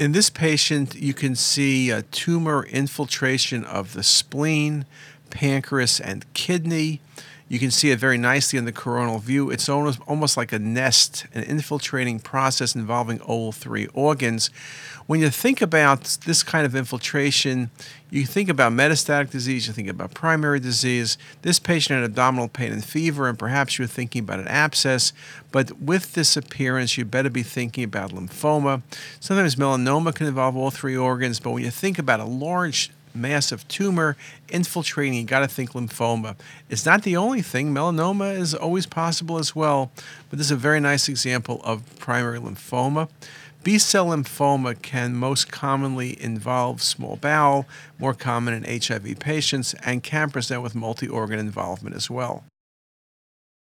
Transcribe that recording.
In this patient, you can see a tumor infiltration of the spleen, pancreas, and kidney. You can see it very nicely in the coronal view. It's almost, almost like a nest, an infiltrating process involving all three organs. When you think about this kind of infiltration, you think about metastatic disease, you think about primary disease. This patient had abdominal pain and fever, and perhaps you're thinking about an abscess. But with this appearance, you better be thinking about lymphoma. Sometimes melanoma can involve all three organs, but when you think about a large massive tumor infiltrating, you got to think lymphoma. It's not the only thing. Melanoma is always possible as well, but this is a very nice example of primary lymphoma. B cell lymphoma can most commonly involve small bowel, more common in HIV patients, and can present with multi organ involvement as well.